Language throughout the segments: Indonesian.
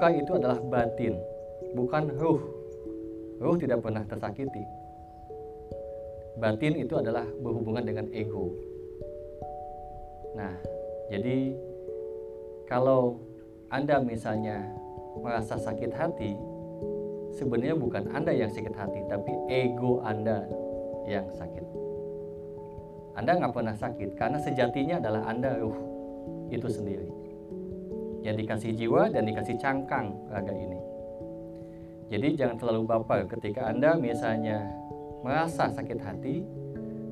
luka itu adalah batin, bukan ruh. Ruh tidak pernah tersakiti. Batin itu adalah berhubungan dengan ego. Nah, jadi kalau Anda misalnya merasa sakit hati, sebenarnya bukan Anda yang sakit hati, tapi ego Anda yang sakit. Anda nggak pernah sakit karena sejatinya adalah Anda ruh itu sendiri. Yang dikasih jiwa dan dikasih cangkang raga ini. Jadi jangan terlalu baper ketika Anda misalnya merasa sakit hati,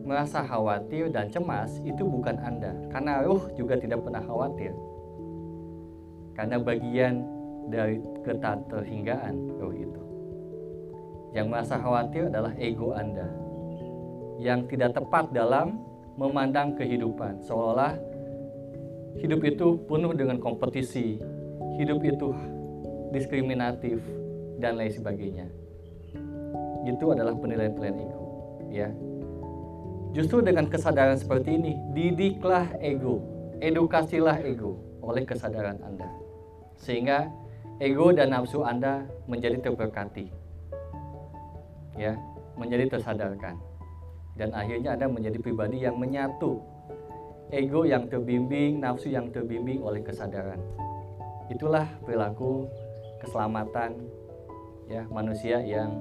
merasa khawatir dan cemas, itu bukan Anda. Karena ruh juga tidak pernah khawatir. Karena bagian dari keterhinggaan ruh itu. Yang merasa khawatir adalah ego Anda. Yang tidak tepat dalam memandang kehidupan. Seolah-olah hidup itu penuh dengan kompetisi. Hidup itu diskriminatif dan lain sebagainya. Itu adalah penilaian-penilaian ego, ya. Justru dengan kesadaran seperti ini, didiklah ego, edukasilah ego oleh kesadaran Anda. Sehingga ego dan nafsu Anda menjadi terberkati. Ya, menjadi tersadarkan. Dan akhirnya Anda menjadi pribadi yang menyatu. Ego yang terbimbing, nafsu yang terbimbing oleh kesadaran. Itulah perilaku keselamatan ya manusia yang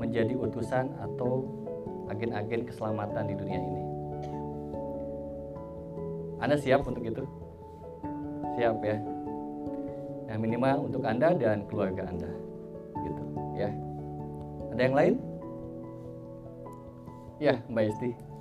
menjadi utusan atau agen-agen keselamatan di dunia ini. Anda siap untuk itu? Siap ya? Yang minimal untuk Anda dan keluarga Anda. Gitu, ya. Ada yang lain? Ya, Mbak Isti.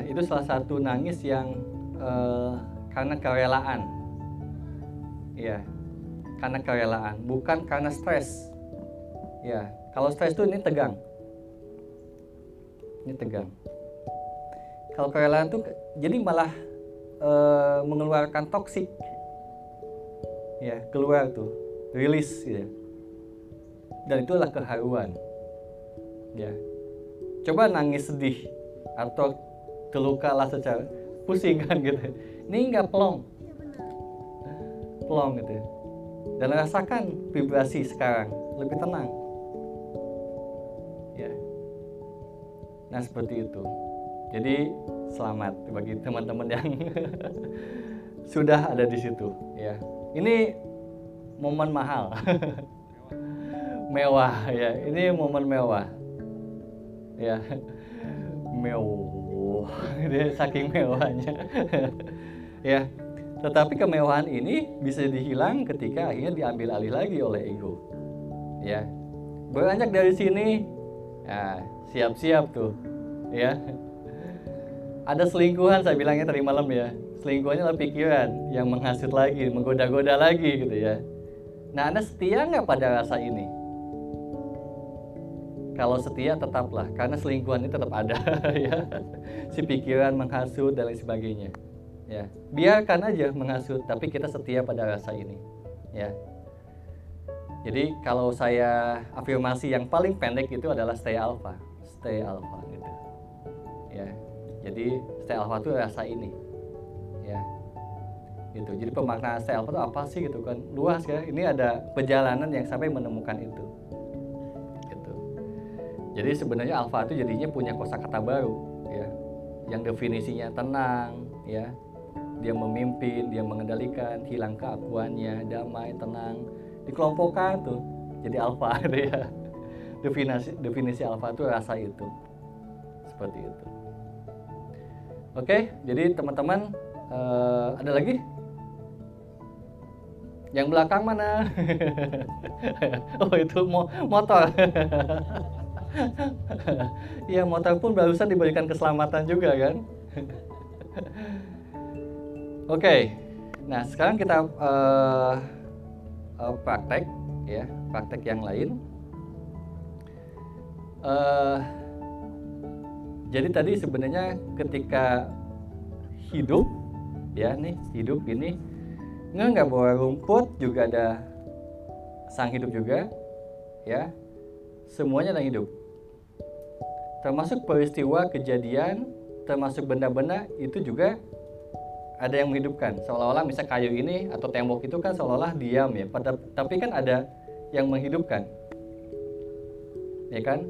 Iya, itu salah satu nangis yang eh, karena kerelaan. Iya, karena kerelaan, bukan karena stres. Ya, kalau stres itu ini tegang. Ini tegang. Kalau kerelaan ke- jadi malah eh, mengeluarkan toksik. Ya, keluar tuh, rilis ya. Dan itulah keharuan. Ya. Coba nangis sedih atau terluka lah secara pusing kan gitu. Ini nggak plong. Plong gitu dan rasakan vibrasi sekarang lebih tenang. Ya. Nah seperti itu. Jadi selamat bagi teman-teman yang sudah ada di situ ya. Ini momen mahal. Mewah ya. Ini momen mewah. Ya. Mewah dia saking mewahnya. Ya tetapi kemewahan ini bisa dihilang ketika akhirnya diambil alih lagi oleh ego. Ya beranjak dari sini. Ya siap-siap tuh. Ya. Ada selingkuhan saya bilangnya tadi malam ya. Selingkuhannya adalah pikiran yang menghasut lagi menggoda-goda lagi gitu ya. Nah anda setia nggak pada rasa ini kalau setia tetaplah. Karena selingkuhan ini tetap ada ya. Si pikiran menghasut dan lain sebagainya ya. Biarkan aja menghasut tapi kita setia pada rasa ini ya. Jadi kalau saya afirmasi yang paling pendek itu adalah stay alpha. Stay alpha gitu. Ya. Jadi stay alpha itu rasa ini ya. Gitu. Jadi pemaknaan stay alpha itu apa sih gitu kan? Luas ya. Ini ada perjalanan yang sampai menemukan itu jadi sebenarnya alpha itu jadinya punya kosakata baru ya. Yang definisinya tenang ya. Dia memimpin dia mengendalikan hilang keakuannya damai tenang. Dikelompokkan tuh jadi gitu ya. Definisi definisi alpha itu rasa itu. Seperti itu. Oke jadi teman-teman eh, ada lagi? Yang belakang mana? Oh itu mo motor Iya motor pun barusan diberikan keselamatan juga kan. Oke, nah sekarang kita eh, uh, praktek ya praktek yang lain. Uh, jadi tadi sebenarnya ketika hidup ya nih hidup ini nggak nggak bawa rumput juga ada sang hidup juga ya. Semuanya ada hidup termasuk peristiwa kejadian termasuk benda-benda itu juga ada yang menghidupkan. Seolah-olah misal kayu ini atau tembok itu kan seolah-olah diam ya pada tapi kan ada yang menghidupkan. Ya kan?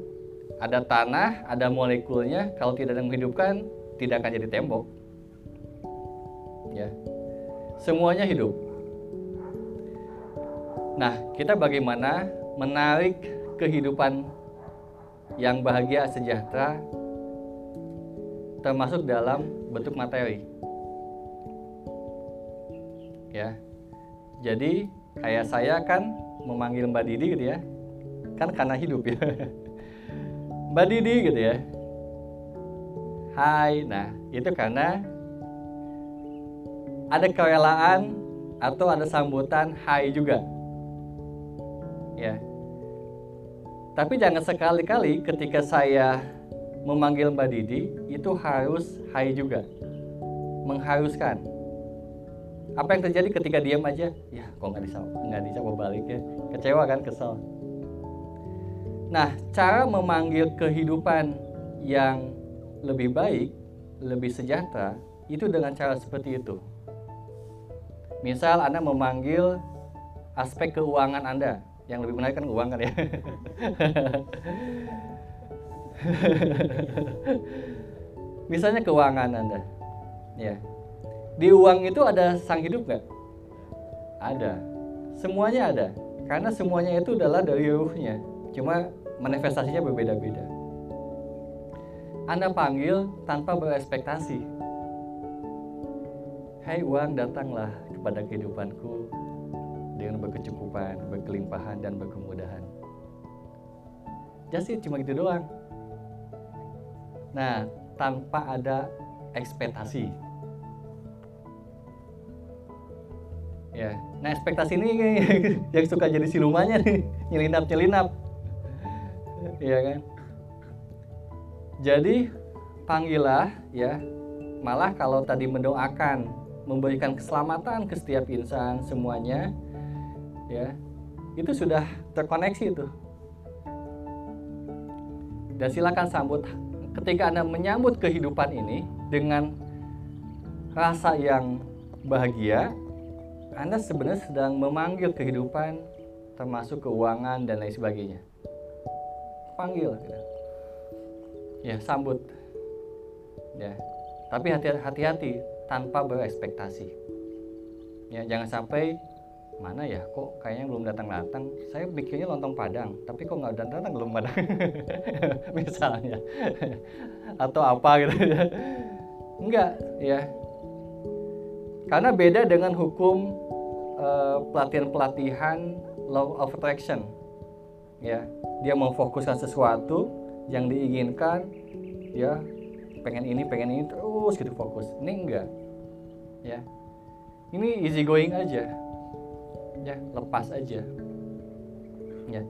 Ada tanah ada molekulnya kalau tidak ada yang menghidupkan tidak akan jadi tembok. Ya. Semuanya hidup. Nah kita bagaimana menarik kehidupan yang bahagia sejahtera termasuk dalam bentuk materi. Ya. Jadi kayak saya kan memanggil Mbak Didi gitu ya. Kan karena hidup ya. Mbak Didi gitu ya. Hai. Nah itu karena ada kerelaan atau ada sambutan hai juga. Ya tapi jangan sekali-kali ketika saya memanggil Mbak Didi itu harus hai juga. Mengharuskan. Apa yang terjadi ketika diam aja? Ya kok nggak bisa nggak bisa balik ya? Kecewa kan kesel. Nah cara memanggil kehidupan yang lebih baik lebih sejahtera itu dengan cara seperti itu. Misal anda memanggil aspek keuangan anda yang lebih menarik kan keuangan ya misalnya keuangan anda ya di uang itu ada sang hidup nggak? Ada. Semuanya ada. Karena semuanya itu adalah dari ruhnya. Cuma manifestasinya berbeda-beda. Anda panggil tanpa berespektasi. Hai uang datanglah kepada kehidupanku dengan berkecukupan, berkelimpahan, dan berkemudahan. Just cuma gitu doang. Nah, tanpa ada ekspektasi. ya nah ekspektasi ini yang suka jadi silumannya nih nyelinap nyelinap ya kan jadi panggillah ya malah kalau tadi mendoakan memberikan keselamatan ke setiap insan semuanya ya itu sudah terkoneksi itu dan silakan sambut ketika anda menyambut kehidupan ini dengan rasa yang bahagia anda sebenarnya sedang memanggil kehidupan termasuk keuangan dan lain sebagainya. Panggil. Ya, sambut. Ya. Tapi hati-hati tanpa berekspektasi. Ya, jangan sampai mana ya kok kayaknya belum datang-datang saya bikinnya lontong padang tapi kok nggak datang-datang belum padang misalnya atau apa gitu ya enggak ya karena beda dengan hukum uh, pelatihan-pelatihan law of attraction. Ya, dia memfokuskan sesuatu yang diinginkan, ya, pengen ini, pengen ini terus gitu fokus. Ini enggak. Ya. Ini easy going aja. Ya, lepas aja. Ya.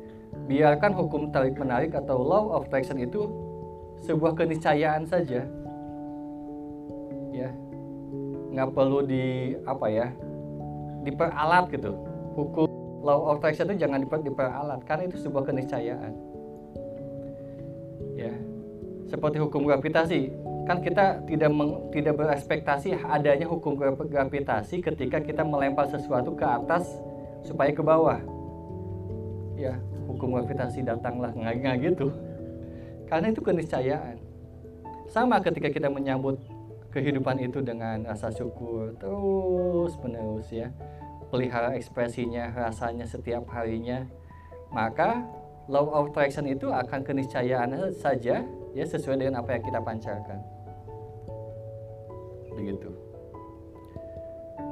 Biarkan hukum tarik menarik atau law of attraction itu sebuah keniscayaan saja. Ya, nggak perlu di apa ya diperalat gitu hukum law of attraction itu jangan diper, diperalat karena itu sebuah keniscayaan ya seperti hukum gravitasi kan kita tidak meng, tidak berespektasi adanya hukum gravitasi ketika kita melempar sesuatu ke atas supaya ke bawah. Ya hukum gravitasi datanglah nggak gitu. Karena itu keniscayaan. Sama ketika kita menyambut kehidupan itu dengan rasa syukur terus menerus ya. Pelihara ekspresinya rasanya setiap harinya. Maka law of attraction itu akan keniscayaan saja ya sesuai dengan apa yang kita pancarkan. Begitu.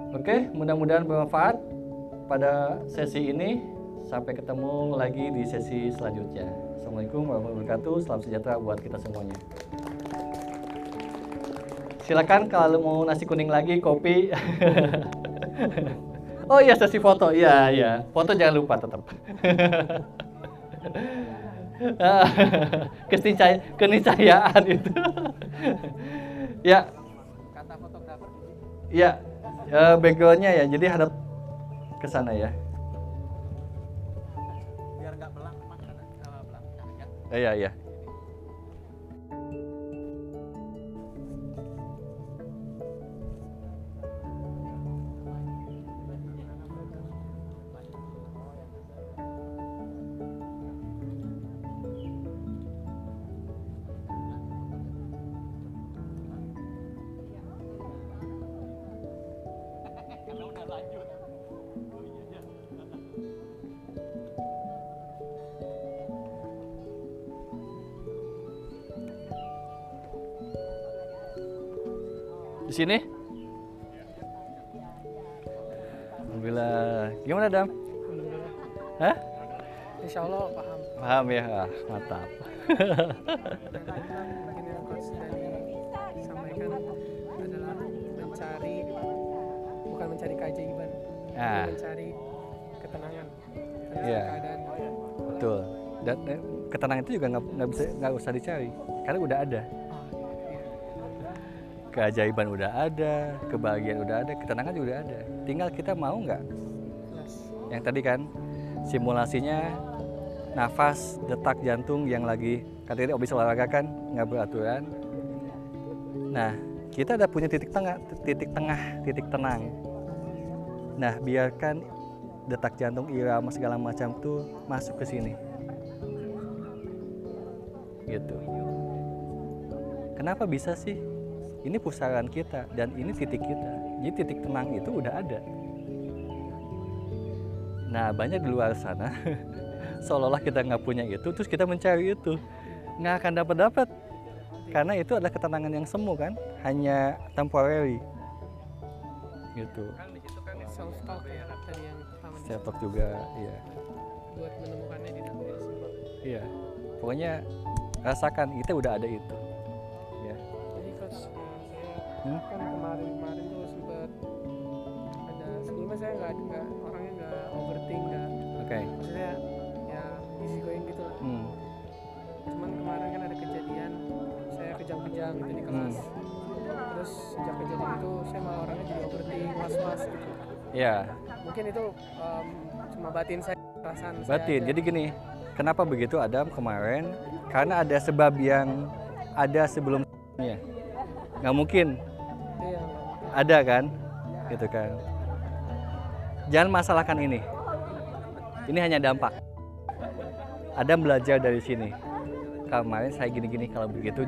Oke mudah-mudahan bermanfaat pada sesi ini sampai ketemu lagi di sesi selanjutnya Assalamualaikum warahmatullahi wabarakatuh salam sejahtera buat kita semuanya silakan kalau mau nasi kuning lagi kopi Oh iya sesi foto, iya iya. Foto jangan lupa tetap. Keniscaya, keniscayaan itu. ya. Kata fotografer. Ya, eh, backgroundnya ya. Jadi hadap ke sana ya. Biar nggak belang, mas ada uh, belang. Ya. Eh, Iya iya. Lanjut. Di sini? Alhamdulillah. Gimana Dam? Hah? Insya Allah paham. Paham ya? Ah, mantap. Adalah mencari bukan mencari keajaiban, Ah. mencari ketenangan Iya. keadaan. Betul. Dan eh, ketenangan itu juga nggak bisa nggak usah dicari karena udah ada. Keajaiban udah ada, kebahagiaan udah ada, ketenangan juga udah ada. Tinggal kita mau nggak? Yang tadi kan simulasinya nafas, detak jantung yang lagi katanya habis olahraga kan nggak beraturan. Nah, kita ada punya titik tengah, titik tengah, titik tenang. Nah, biarkan detak jantung, irama segala macam tuh masuk ke sini. Gitu. Kenapa bisa sih? Ini pusaran kita dan ini titik kita. Jadi titik tenang itu udah ada. Nah, banyak di luar sana seolah-olah kita nggak punya itu, terus kita mencari itu, nggak akan dapat dapat, karena itu adalah ketenangan yang semu kan, hanya temporary, gitu. Self talk ya tadi yang pertama di Self talk juga, iya, buat menemukannya di dalam diri iya. Pokoknya rasakan kita udah ada itu, Hmm? kan kemarin-kemarin tuh sempat ada sebelumnya saya nggak nggak orangnya nggak overthink nggak Oke. maksudnya ya easy going gitu lah. Hmm. cuman kemarin kan ada kejadian saya kejang-kejang gitu di kelas terus sejak kejadian itu saya malah orangnya jadi overthinking was-was gitu Ya, mungkin itu em, cuma batin saya perasaan saya batin. aja. Jadi gini, kenapa begitu Adam kemarin? Karena ada sebab yang ada sebelumnya. Nggak mungkin. Iya ada kan? Gitu kan. Jangan masalahkan ini. Ini hanya dampak. Ada belajar dari sini. Kemarin saya gini-gini kalau begitu